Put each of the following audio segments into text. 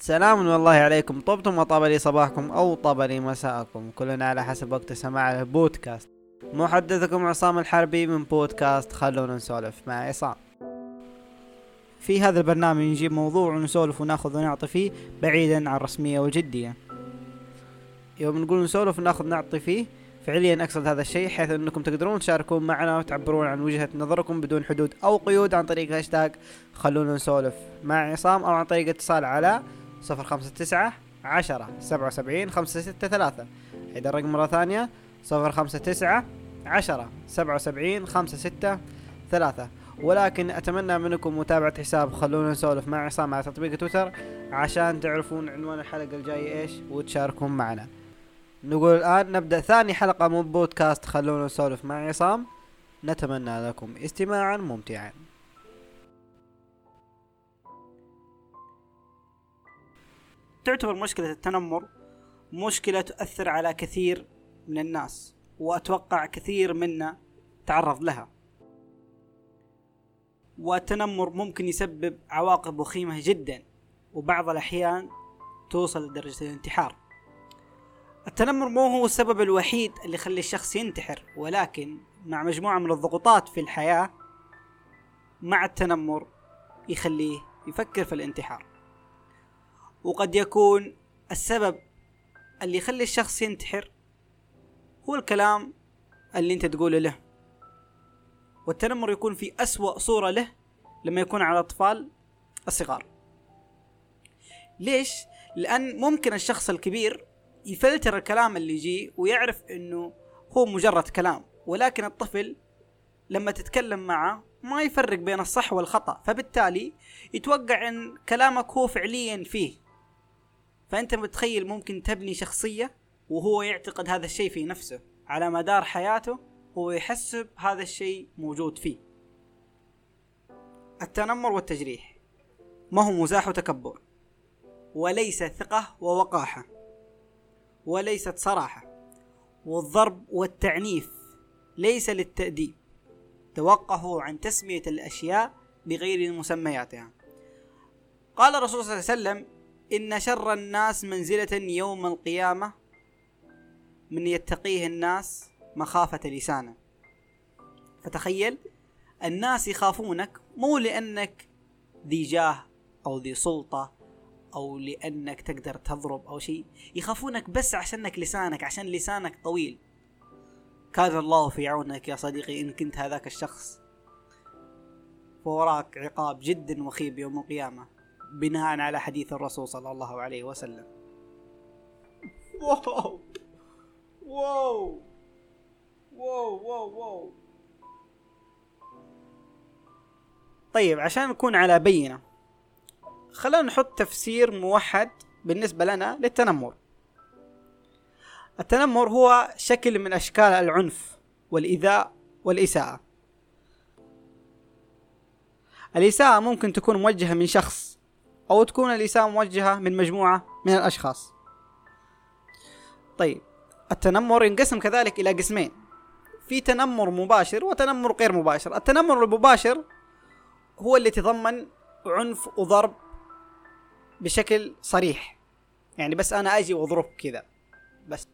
سلام الله عليكم. طبتم وطاب لي صباحكم أو طاب لي مساءكم. كلنا على حسب وقت سماع البودكاست. محدثكم عصام الحربي من بودكاست خلونا نسولف مع عصام. في هذا البرنامج نجيب موضوع ونسولف وناخذ ونعطي فيه بعيدا عن الرسمية والجدية يوم نقول نسولف وناخذ نعطي فيه فعليا أقصد هذا الشيء حيث أنكم تقدرون تشاركون معنا وتعبرون عن وجهة نظركم بدون حدود أو قيود عن طريق هاشتاج خلونا نسولف مع عصام أو عن طريق اتصال على صفر خمسة تسعة عشرة سبعة وسبعين خمسة ستة ثلاثة. إذا الرقم مرة ثانية صفر خمسة تسعة عشرة سبعة وسبعين خمسة ستة ثلاثة. ولكن أتمنى منكم متابعة حساب خلونا نسولف مع عصام على تطبيق تويتر عشان تعرفون عنوان الحلقة الجاية إيش وتشاركون معنا. نقول الآن نبدأ ثاني حلقة من بودكاست خلونا نسولف مع عصام نتمنى لكم استماعا ممتعا. تعتبر مشكلة التنمر مشكلة تؤثر على كثير من الناس وأتوقع كثير منا تعرض لها. والتنمر ممكن يسبب عواقب وخيمة جدا وبعض الأحيان توصل لدرجة الانتحار. التنمر مو هو السبب الوحيد اللي يخلي الشخص ينتحر ولكن مع مجموعة من الضغوطات في الحياة مع التنمر يخليه يفكر في الانتحار. وقد يكون السبب اللي يخلي الشخص ينتحر هو الكلام اللي انت تقوله له. والتنمر يكون في أسوأ صورة له لما يكون على الأطفال الصغار. ليش؟ لأن ممكن الشخص الكبير يفلتر الكلام اللي يجي ويعرف إنه هو مجرد كلام ولكن الطفل لما تتكلم معه ما يفرق بين الصح والخطأ فبالتالي يتوقع إن كلامك هو فعليا فيه. فأنت متخيل ممكن تبني شخصية وهو يعتقد هذا الشيء في نفسه على مدار حياته هو يحسب هذا الشيء موجود فيه. التنمر والتجريح. ما هو مزاح وتكبر. وليس ثقة ووقاحة. وليست صراحة. والضرب والتعنيف ليس للتأديب. توقفوا عن تسمية الأشياء بغير مسمياتها. قال الرسول صلى الله عليه وسلم إن شر الناس منزلة يوم القيامة من يتقيه الناس مخافة لسانه. فتخيل الناس يخافونك مو لأنك ذي جاه أو ذي سلطة أو لأنك تقدر تضرب أو شيء. يخافونك بس عشانك لسانك عشان لسانك طويل. كان الله في عونك يا صديقي إن كنت هذاك الشخص. فوراك عقاب جدا مخيب يوم القيامة. بناء على حديث الرسول صلى الله عليه وسلم. واو. واو. واو واو واو. طيب عشان نكون على بينة خلينا نحط تفسير موحد بالنسبة لنا للتنمر. التنمر هو شكل من أشكال العنف والإيذاء والإساءة. الإساءة ممكن تكون موجهة من شخص أو تكون الإساءة موجهة من مجموعة من الأشخاص. طيب التنمر ينقسم كذلك إلى قسمين. في تنمر مباشر وتنمر غير مباشر. التنمر المباشر هو اللي يتضمن عنف وضرب بشكل صريح. يعني بس أنا أجي وأضربك كذا. بس.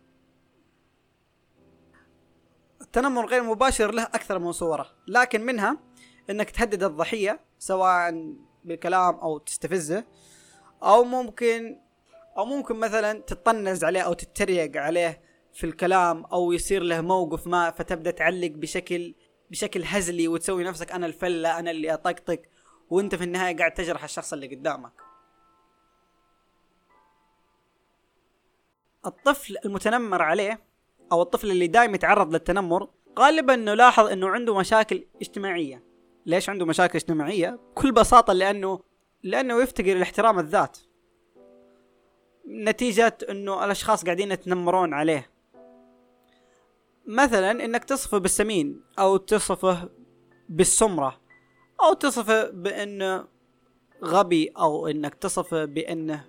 التنمر غير مباشر له أكثر من صورة لكن منها إنك تهدد الضحية سواء بالكلام أو تستفزه أو ممكن أو ممكن مثلا تطنز عليه أو تتريق عليه في الكلام أو يصير له موقف ما فتبدأ تعلق بشكل بشكل هزلي وتسوي نفسك أنا الفلة أنا اللي أطقطق وأنت في النهاية قاعد تجرح الشخص اللي قدامك. الطفل المتنمر عليه أو الطفل اللي دائما يتعرض للتنمر غالبا نلاحظ إنه عنده مشاكل اجتماعية. ليش عنده مشاكل اجتماعية؟ بكل بساطة لأنه لأنه يفتقر الاحترام الذات. نتيجة إنه الأشخاص قاعدين يتنمرون عليه. مثلا إنك تصفه بالسمين أو تصفه بالسمرة أو تصفه بانه غبي أو إنك تصفه بانه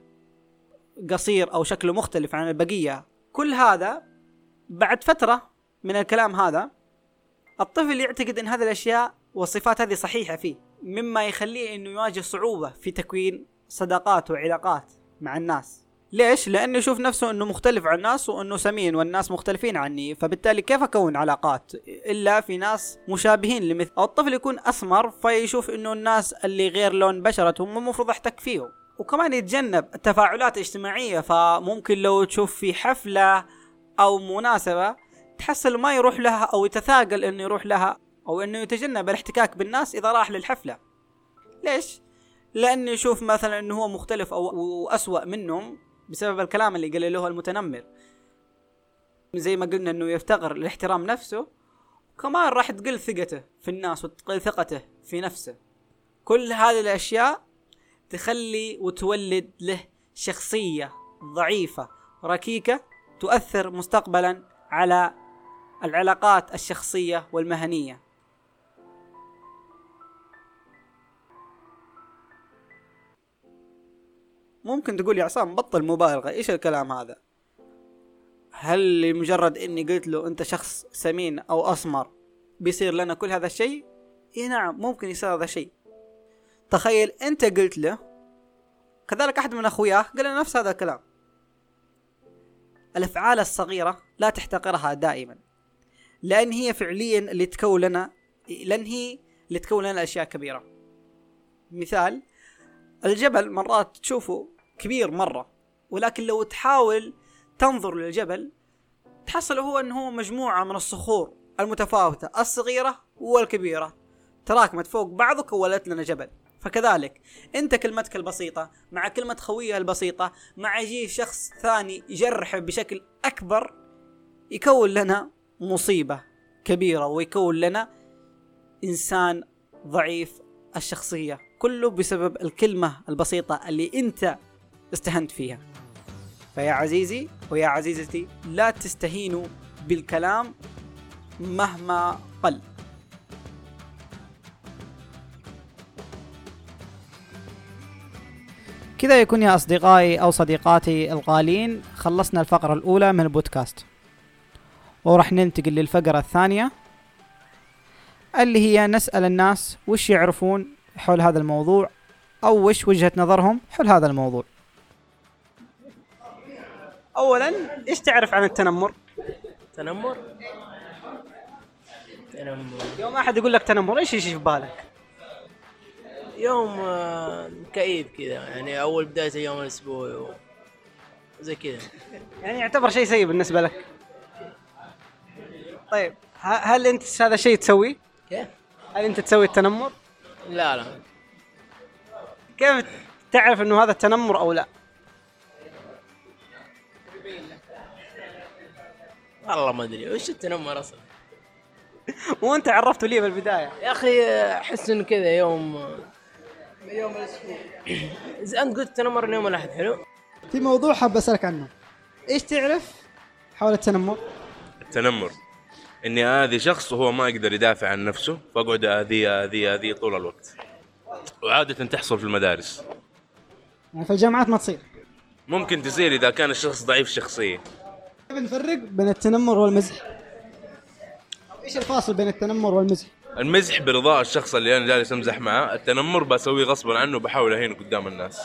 قصير أو شكله مختلف عن البقية. كل هذا بعد فترة من الكلام هذا الطفل يعتقد إن هذه الأشياء والصفات هذه صحيحة فيه مما يخليه إنه يواجه صعوبة في تكوين صداقات وعلاقات مع الناس. ليش؟ لأنه يشوف نفسه إنه مختلف عن الناس وإنه سمين والناس مختلفين عني. فبالتالي كيف أكون علاقات؟ إلا في ناس مشابهين لمثل. أو الطفل يكون أسمر فيشوف إنه الناس اللي غير لون بشرتهم المفروض أحتك فيهم. وكمان يتجنب التفاعلات الاجتماعية فممكن لو تشوف في حفلة أو مناسبة تحصل ما يروح لها أو يتثاقل إنه يروح لها أو إنه يتجنب الاحتكاك بالناس إذا راح للحفلة. ليش؟ لأنه يشوف مثلا إنه هو مختلف أو اسوأ منهم بسبب الكلام اللي قال له المتنمر. زي ما قلنا إنه يفتقر لاحترام نفسه كمان راح تقل ثقته في الناس وتقل ثقته في نفسه. كل هذه الأشياء تخلي وتولد له شخصية ضعيفة ركيكة تؤثر مستقبلا على العلاقات الشخصية والمهنية. ممكن تقول يا عصام بطل مبالغة إيش الكلام هذا؟ هل لمجرد إني قلت له أنت شخص سمين أو أسمر بيصير لنا كل هذا الشيء؟ إي نعم ممكن يصير هذا الشيء. تخيل أنت قلت له كذلك أحد من أخوياه قال له نفس هذا الكلام. الأفعال الصغيرة لا تحتقرها دائما لأن هي فعليا اللي تكون لنا لأن هي اللي تكون لنا أشياء كبيرة. مثال الجبل مرات تشوفه كبير مرة. ولكن لو تحاول تنظر للجبل تحصل هو أنه هو مجموعة من الصخور المتفاوتة الصغيرة والكبيرة. تراكمت فوق بعض وكونت لنا جبل. فكذلك أنت كلمتك البسيطة مع كلمة خويه البسيطة مع يجي شخص ثاني يجرح بشكل أكبر يكون لنا مصيبة كبيرة ويكون لنا إنسان ضعيف الشخصية. كله بسبب الكلمة البسيطة اللي أنت استهنت فيها. فيا عزيزي ويا عزيزتي لا تستهينوا بالكلام مهما قل. كذا يكون يا أصدقائي أو صديقاتي الغالين خلصنا الفقرة الأولى من البودكاست. وراح ننتقل للفقرة الثانية اللي هي نسأل الناس وش يعرفون حول هذا الموضوع أو وش وجهة نظرهم حول هذا الموضوع. أولا إيش تعرف عن التنمر؟ تنمر تنمر يوم أحد يقول لك تنمر إيش يجي في بالك؟ يوم آه، كئيب كذا يعني أول بداية يوم الأسبوع و- زي كذا يعني يعتبر شيء سيء بالنسبة لك طيب هل أنت هذا الشيء تسويه؟ كيف؟ هل أنت تسوي التنمر؟ لا لا كيف تعرف إنه هذا التنمر أو لا؟ والله ما أدري. وش التنمر أصلا؟ وانت عرفته لي بالبداية؟ يا أخي احس انه كذا يوم يوم الأسبوع. اذا أنت قلت تنمر يوم الأحد حلو؟ في موضوع حاب أسألك عنه. إيش تعرف حول التنمر؟ التنمر. إني آذي شخص وهو ما يقدر يدافع عن نفسه فأقعد آذيه آذيه آذيه طول الوقت. وعادة تحصل في المدارس. يعني في الجامعات ما تصير. ممكن تصير إذا كان الشخص ضعيف شخصيه كيف نفرق بين التنمر والمزح؟ إيش الفاصل بين التنمر والمزح؟ المزح برضاء الشخص اللي أنا جالس أمزح معاه التنمر بسويه غصبا عنه بحاول اهينه قدام الناس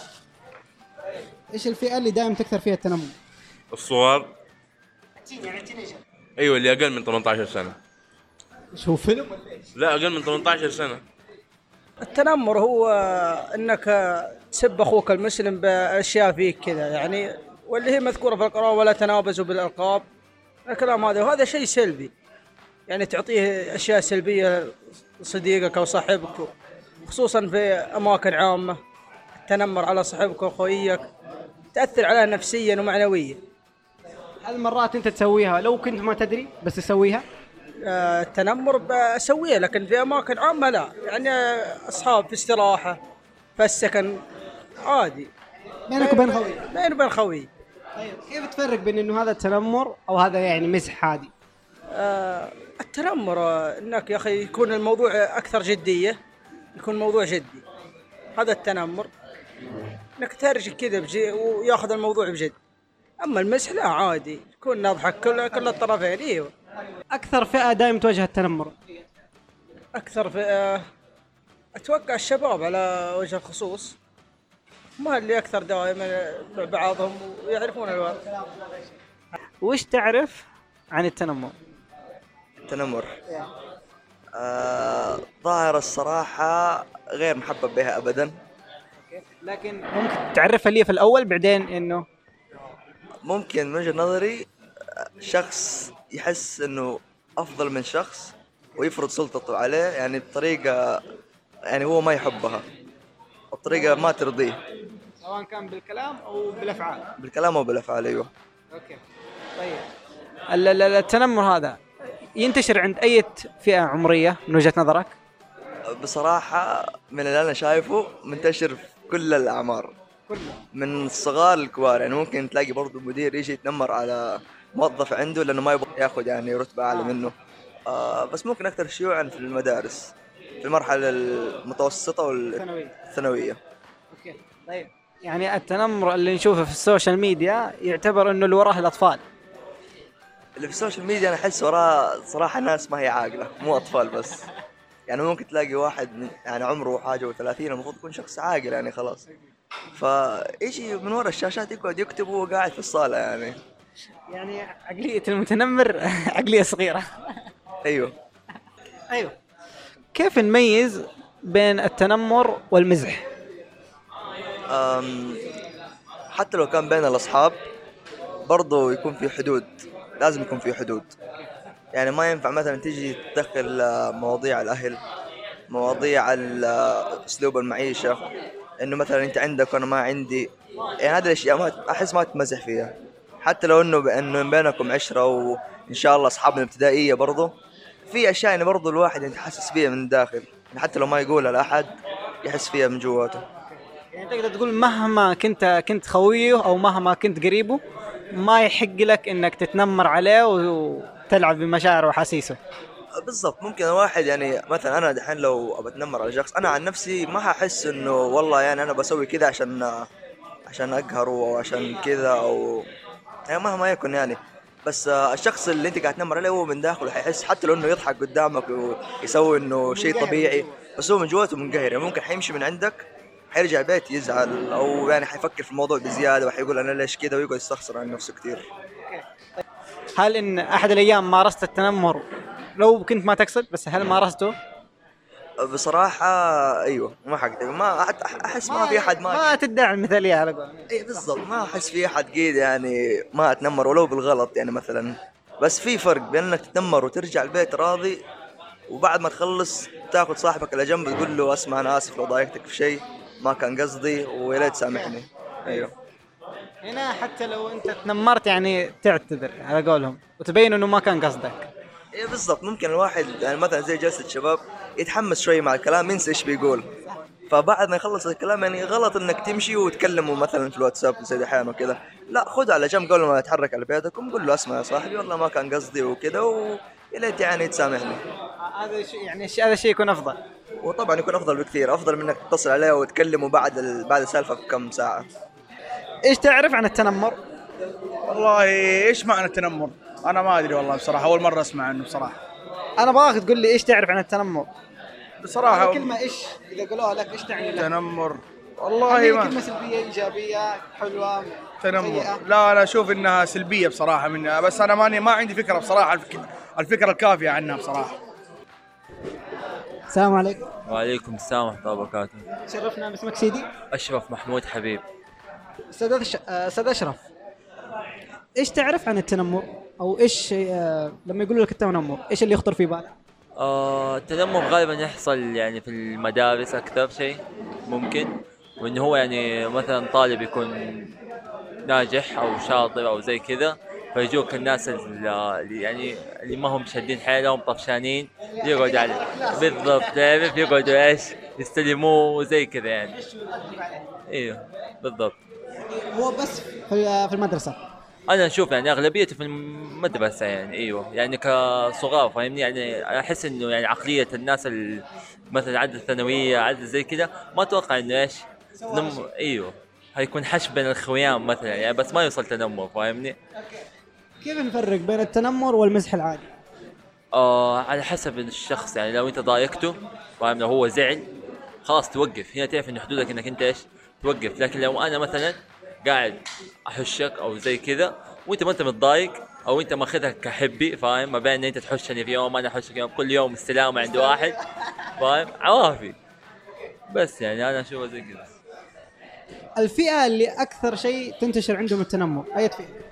إيش الفئة اللي دائما تكثر فيها التنمر؟ الصغار أيوه اللي أقل من 18 سنة إيش هو فيلم ولا إيش؟ لا أقل من 18 سنة التنمر هو إنك تسب أخوك المسلم بأشياء فيك كذا يعني واللي هي مذكورة في القرآن ولا تنابزوا بالألقاب. الكلام هذا وهذا شيء سلبي. يعني تعطيه أشياء سلبية لصديقك أو صاحبك خصوصا في أماكن عامة. التنمر على صاحبك واخويك تأثر عليه نفسيا ومعنويا. هل مرات أنت تسويها؟ لو كنت ما تدري بس تسويها؟ آه، التنمر بسويه لكن في أماكن عامة لا. يعني أصحاب في استراحة في السكن عادي. بينك وبين خويك. بيني وبين خوي طيب. كيف تفرق بين إنه هذا التنمر أو هذا يعني مزح عادي؟ آه التنمر إنك يا أخي يكون الموضوع أكثر جدية يكون موضوع جدي. هذا التنمر إنك ترجع كذا بجي وياخذ الموضوع بجد. أما المزح لا عادي. يكون نضحك كل كل الطرفين إيوه. أكثر فئة دائما تواجه التنمر؟ أكثر في آه أتوقع الشباب على وجه الخصوص. ما اللي أكثر دائما بعضهم ويعرفون الوضع. وش تعرف عن التنمر؟ التنمر آه ظاهرة الصراحة غير محبب بها أبدا. لكن ممكن تعرفها لي في الأول بعدين إنه؟ ممكن من وجهة نظري شخص يحس إنه أفضل من شخص ويفرض سلطته عليه يعني بطريقة يعني هو ما يحبها. بطريقة ما ترضيه سواء كان بالكلام أو بالأفعال. بالكلام أو بالأفعال أيوه. أوكي. طيب. ال- ال- التنمر هذا ينتشر عند أي فئة عمرية من وجهة نظرك؟ بصراحة من اللي أنا شايفه منتشر في كل الأعمار. كله من الصغار للكبار يعني ممكن تلاقي برضو مدير يجي يتنمر على موظف عنده لأنه ما يبغى ياخذ يعني رتبة أعلى منه. آه بس ممكن أكثر شيوعا في المدارس. في المرحلة المتوسطة ثانويه والثانوية. okay. طيب. يعني التنمر اللي نشوفه في ال social media يعتبر إنه اللي وراه الأطفال. اللي في ال social media أنا أحس وراه صراحة ناس ما هي عاقلة مو أطفال بس. يعني ممكن تلاقي واحد يعني عمره حاجة و30 المفروض يكون شخص عاقل يعني خلاص. فيجي من ورا الشاشات يقعد يكتب وهو قاعد في الصالة يعني. يعني عقلية المتنمر عقلية صغيرة. أيوه. أيوه. كيف نميز بين التنمر والمزح؟ حتى لو كان بين الأصحاب برضو يكون في حدود لازم يكون في حدود. يعني ما ينفع مثلا تيجي تدخل آه، مواضيع الأهل مواضيع آه، أسلوب المعيشة. إنه مثلا أنت عندك وأنا ما عندي. يعني هذه الأشياء ما أحس ما تمزح فيها. حتى لو إنه بإنه بينكم عشرة وإن شاء الله أصحاب من الابتدائية برضو في أشياء يعني برضو الواحد يتحسس فيها من الداخل يعني حتى لو ما يقولها لأحد يحس فيها من جواته. يعني تقدر تقول مهما كنت كنت خويه أو مهما كنت قريبه ما يحق لك إنك تتنمر عليه وتلعب بمشاعره واحاسيسه بالضبط. ممكن الواحد يعني مثلا أنا دحين لو بتنمر على شخص أنا عن نفسي ما ححس إنه والله يعني أنا بسوي كذا عشان عشان أقهره أو عشان كذا أو يعني مهما يكن يعني. بس آه، الشخص اللي انت قاعد تنمر عليه هو من داخله حيحس حتى لو انه يضحك قدامك ويسوي انه شيء طبيعي بس هو من جواته منقهر يعني ممكن حيمشي من عندك حيرجع البيت يزعل أو يعني حيفكر في الموضوع بزيادة وحيقول أنا ليش كذا ويقعد يستخسر عن نفسه كثير هل إن أحد الأيام مارست التنمر؟ لو كنت ما تقصد بس هل مارسته؟ بصراحة أيوه ما حقدر ما أحس ما في أحد ما ما تدعي المثاليه على قولهم اي بالضبط ما أحس في أحد قيد يعني ما أتنمر ولو بالغلط يعني مثلا. بس في فرق بين إنك تتنمر وترجع البيت راضي وبعد ما تخلص تاخذ صاحبك اللي جنبك تقول له أسمع أنا آسف لو ضايقتك في شيء ما كان قصدي ويا ريت تسامحني أيوه. هنا حتى لو أنت تنمرت يعني تعتذر على قولهم وتبين إنه ما كان قصدك. إيه بالضبط ممكن الواحد يعني مثلا زي جلسة شباب يتحمس شوي مع الكلام ينسى إيش بيقول. فبعد ما يخلص الكلام يعني غلط إنك تمشي وتكلمه مثلا في الواتساب زي دحين وكذا. لا خذ على جنب قبل ما تتحرك على بيتكم قول له أسمع يا صاحبي والله ما كان قصدي وكذا ويا ليت يعني تسامحني. هذا شيء يعني هذا الشيء يكون أفضل. وطبعا يكون أفضل بكثير أفضل من إنك تتصل عليه وتكلمه بعد ال... بعد السالفة بكم ساعة. إيش تعرف عن التنمر؟ والله إيش معنى التنمر؟ أنا ما أدري والله بصراحة أول مرة أسمع عنه بصراحة. أنا ابغاك تقول لي إيش تعرف عن التنمر؟ بصراحة كلمة إيش إذا قالوها لك إيش تعني لك؟ تنمر. والله هي ما كلمة سلبية إيجابية حلوة تنمر. سيئة؟ لا أنا أشوف إنها سلبية بصراحة منها بس أنا ماني ما عندي فكرة بصراحة الفك- الفكرة الكافية عنها بصراحة. السلام عليكم. وعليكم السلام ورحمة الله وبركاته. شرفنا باسمك سيدي؟ أشرف محمود حبيب. أستاذ أستاذ أشرف. إيش تعرف عن التنمر؟ أو إيش آه، لما يقولوا لك التنمر إيش اللي يخطر في بالك؟ آه التنمر غالبا يحصل يعني في المدارس أكثر شيء ممكن وإنه هو يعني مثلا طالب يكون ناجح أو شاطر أو زي كذا فيجوك الناس اللي يعني اللي ما هم شادين حيلهم طفشانين يقعدوا عليه بالضبط تعرف؟ يقعدوا إيش؟ يستلموه وزي كذا يعني. إيوه بالضبط. هو بس في المدرسة. أنا أشوف يعني اغلبيته في المدرسة يعني إيوه. يعني كصغار فاهمني؟ يعني أحس إنه يعني عقلية الناس ال- مثلا عدد الثانوية عدد زي كذا ما أتوقع إنه إيش؟ نم... إيوه. هيكون حش بين الخويان مثلا يعني بس ما يوصل تنمر فاهمني؟ كيف نفرق بين التنمر والمزح العادي؟ آه على حسب الشخص يعني لو أنت ضايقته فاهم؟ لو هو زعل خلاص توقف. هنا تعرف إنه حدودك إنك أنت إيش؟ توقف. لكن لو أنا مثلا قاعد أحشك أو زي كذا وأنت ما أنت متضايق أو أنت ماخذها كحبي فاهم؟ ما بين إن أنت تحشني في يوم أنا أحشك يوم كل يوم استلامه عند واحد فاهم؟ عوافي. بس يعني أنا أشوفها زي كذا. الفئة اللي أكثر شيء تنتشر عندهم التنمر أي فئة؟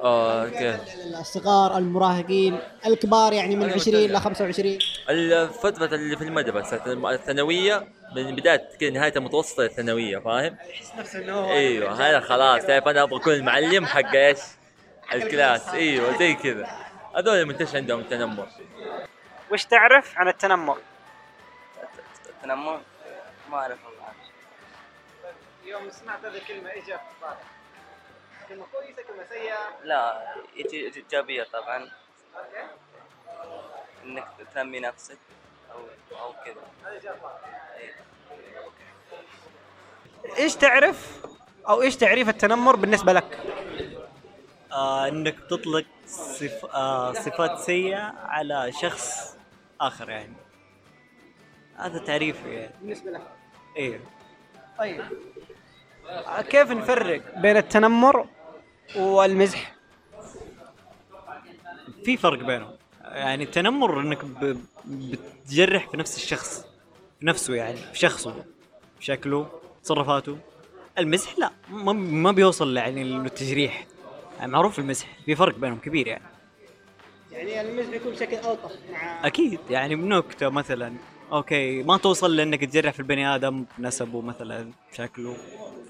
آه كيف؟ الصغار المراهقين الكبار يعني من أنا 20 ل متابع. 25 الفترة اللي في المدرسة الثانوية من بداية كذا نهاية المتوسطة للثانوية فاهم؟ نفسه انه هو أيوه هذا خلاص. تعرف أنا أبغى أكون المعلم حق إيش؟ الكلاس. أيوه زي كذا. هذول المنتشر عندهم التنمر وش تعرف عن التنمر؟ التنمر؟ ما أعرف والله. يوم سمعت هذه الكلمة إيش جاء في بالك؟ كلمه كويسه كلمه سيئه لا إيجابية طبعا. إنك تنمي نفسك أو أو كذا إيش تعرف أو إيش تعريف التنمر بالنسبة لك؟ آه إنك تطلق صف... آه صفات سيئة على شخص آخر يعني. هذا تعريفي يعني. بالنسبة لك. أيوه طيب. آه، كيف نفرق بين التنمر والمزح؟ في فرق بينهم. يعني التنمر إنك ب... بتجرح في نفس الشخص في نفسه يعني في شخصه شكله تصرفاته. المزح لا ما, ما بيوصل يعني للتجريح. يعني معروف المزح في فرق بينهم كبير يعني. يعني المزح يكون بشكل ألطف مع أكيد يعني بنكته مثلا أوكي ما توصل لإنك تجرح في البني آدم نسبه مثلا شكله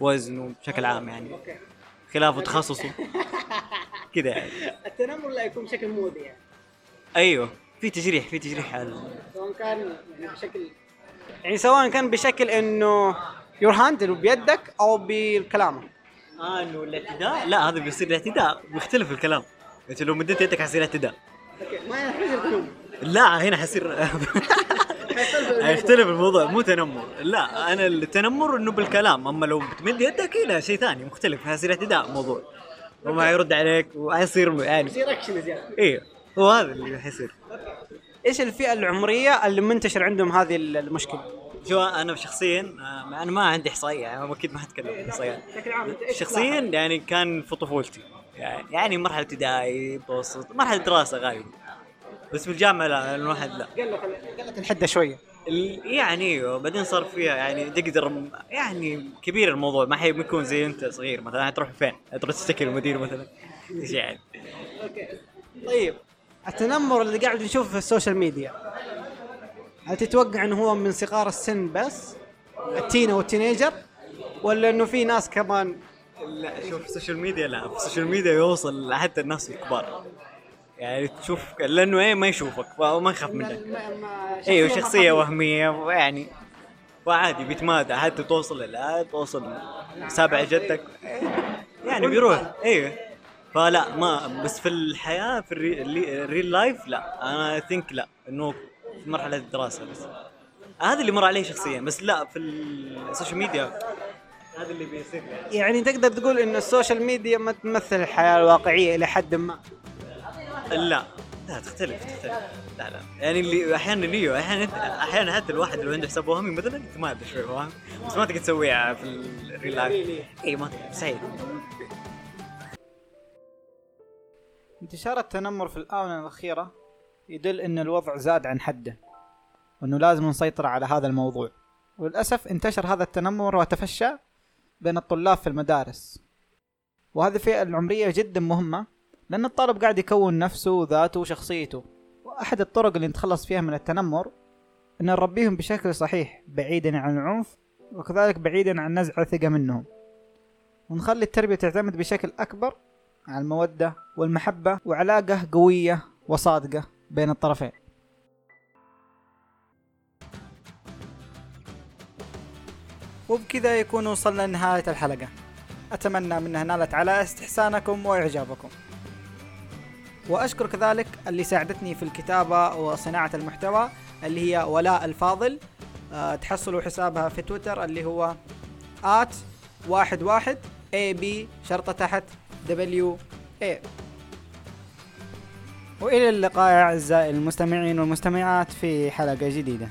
وزنه بشكل عام يعني. خلافه تخصصه كذا يعني. التنمر لا يكون بشكل مؤذي يعني. أيوه. في تجريح في تجريح على سواء كان يعني بشكل يعني سواء كان بشكل إنه your hand بيدك أو بالكلام. آه إنه الإعتداء؟ لا هذا بيصير الاعتداء. بيختلف الكلام. انت لو مديت يدك حيصير اعتداء okay ما يحتاج لا هنا حيصير حيختلف الموضوع مو تنمر. لا أنا التنمر إنه بالكلام أما لو بتمد يدك هنا شيء ثاني مختلف. حيصير اعتداء موضوع. وما حيرد عليك وحيصير يعني. يصير أكشن زيادة. أيوه هو هذا اللي حيصير إيش الفئة العمرية اللي منتشر عندهم هذه المشكلة؟ شو أنا شخصيا آه، أنا ما عندي إحصائية يعني أكيد ما حتكلم عن إحصائيات. شخصيا يعني كان في طفولتي. يعني يعني مرحلة ابتدائي متوسط مرحلة دراسة غالبا. بس في الجامعة لا الواحد لا. قلت الحده شوية. يعني أيوه بعدين صار فيها يعني تقدر يعني كبير الموضوع ما حي بيكون زي أنت صغير مثلا حتروح فين؟ حتروح تشتكي للمدير مثلا. إيش يعني؟ طيب. التنمر اللي قاعد نشوفه في ال social media هل تتوقع إنه هو من صغار السن بس؟ ال teen وال teenager ولا إنه في ناس كمان؟ لا شوف ال social media لا. في ال social media يوصل حتى الناس الكبار. يعني تشوف لأنه إيه ما يشوفك فما يخاف منك. أيوه شخصية وهمية يعني وعادي بيتمادى. حتى توصل لا توصل سابع جدك؟ يعني بيروح. أيوه فلا ما بس في الحياة في ال rea- ال rea- ال real life لا. I think لا إنه في مرحلة الدراسة بس. هذا اللي مر عليه شخصيا. بس لا في ال social media هذا اللي بيصير. يعني. يعني تقدر تقول إن ال social media ما تمثل الحياة الواقعية إلى حد ما. لا. لا تختلف تختلف. لا لا. يعني اللي أحيانا اللي أحيانا أحيانا حتى الواحد اللي عنده حساب وهمي مثلا يتمادى شوي فاهم بس ما تقدر تسويها في الريل لايف اي ما تقدر. مستحيل انتشار التنمر في الآونة الأخيرة يدل أن الوضع زاد عن حده وأنه لازم نسيطر على هذا الموضوع. وللأسف انتشر هذا التنمر وتفشى بين الطلاب في المدارس. وهذه الفئة العمرية جدا مهمة لأن الطالب قاعد يكون نفسه وذاته وشخصيته. وأحد الطرق اللي نتخلص فيها من التنمر أن نربيهم بشكل صحيح بعيدا عن العنف وكذلك بعيدا عن نزع الثقة منهم. ونخلي التربية تعتمد بشكل أكبر على المودة والمحبة وعلاقة قوية وصادقة بين الطرفين. وبكذا يكون وصلنا لنهاية الحلقة. أتمنى منها نالت على استحسانكم وإعجابكم. وأشكر كذلك اللي ساعدتني في الكتابة وصناعة المحتوى اللي هي ولاء الفاضل. أه تحصلوا حسابها في تويتر اللي هو آت واحد واحد A B شرطة تحت W A. وإلى اللقاء أعزائي المستمعين والمستمعات في حلقة جديدة.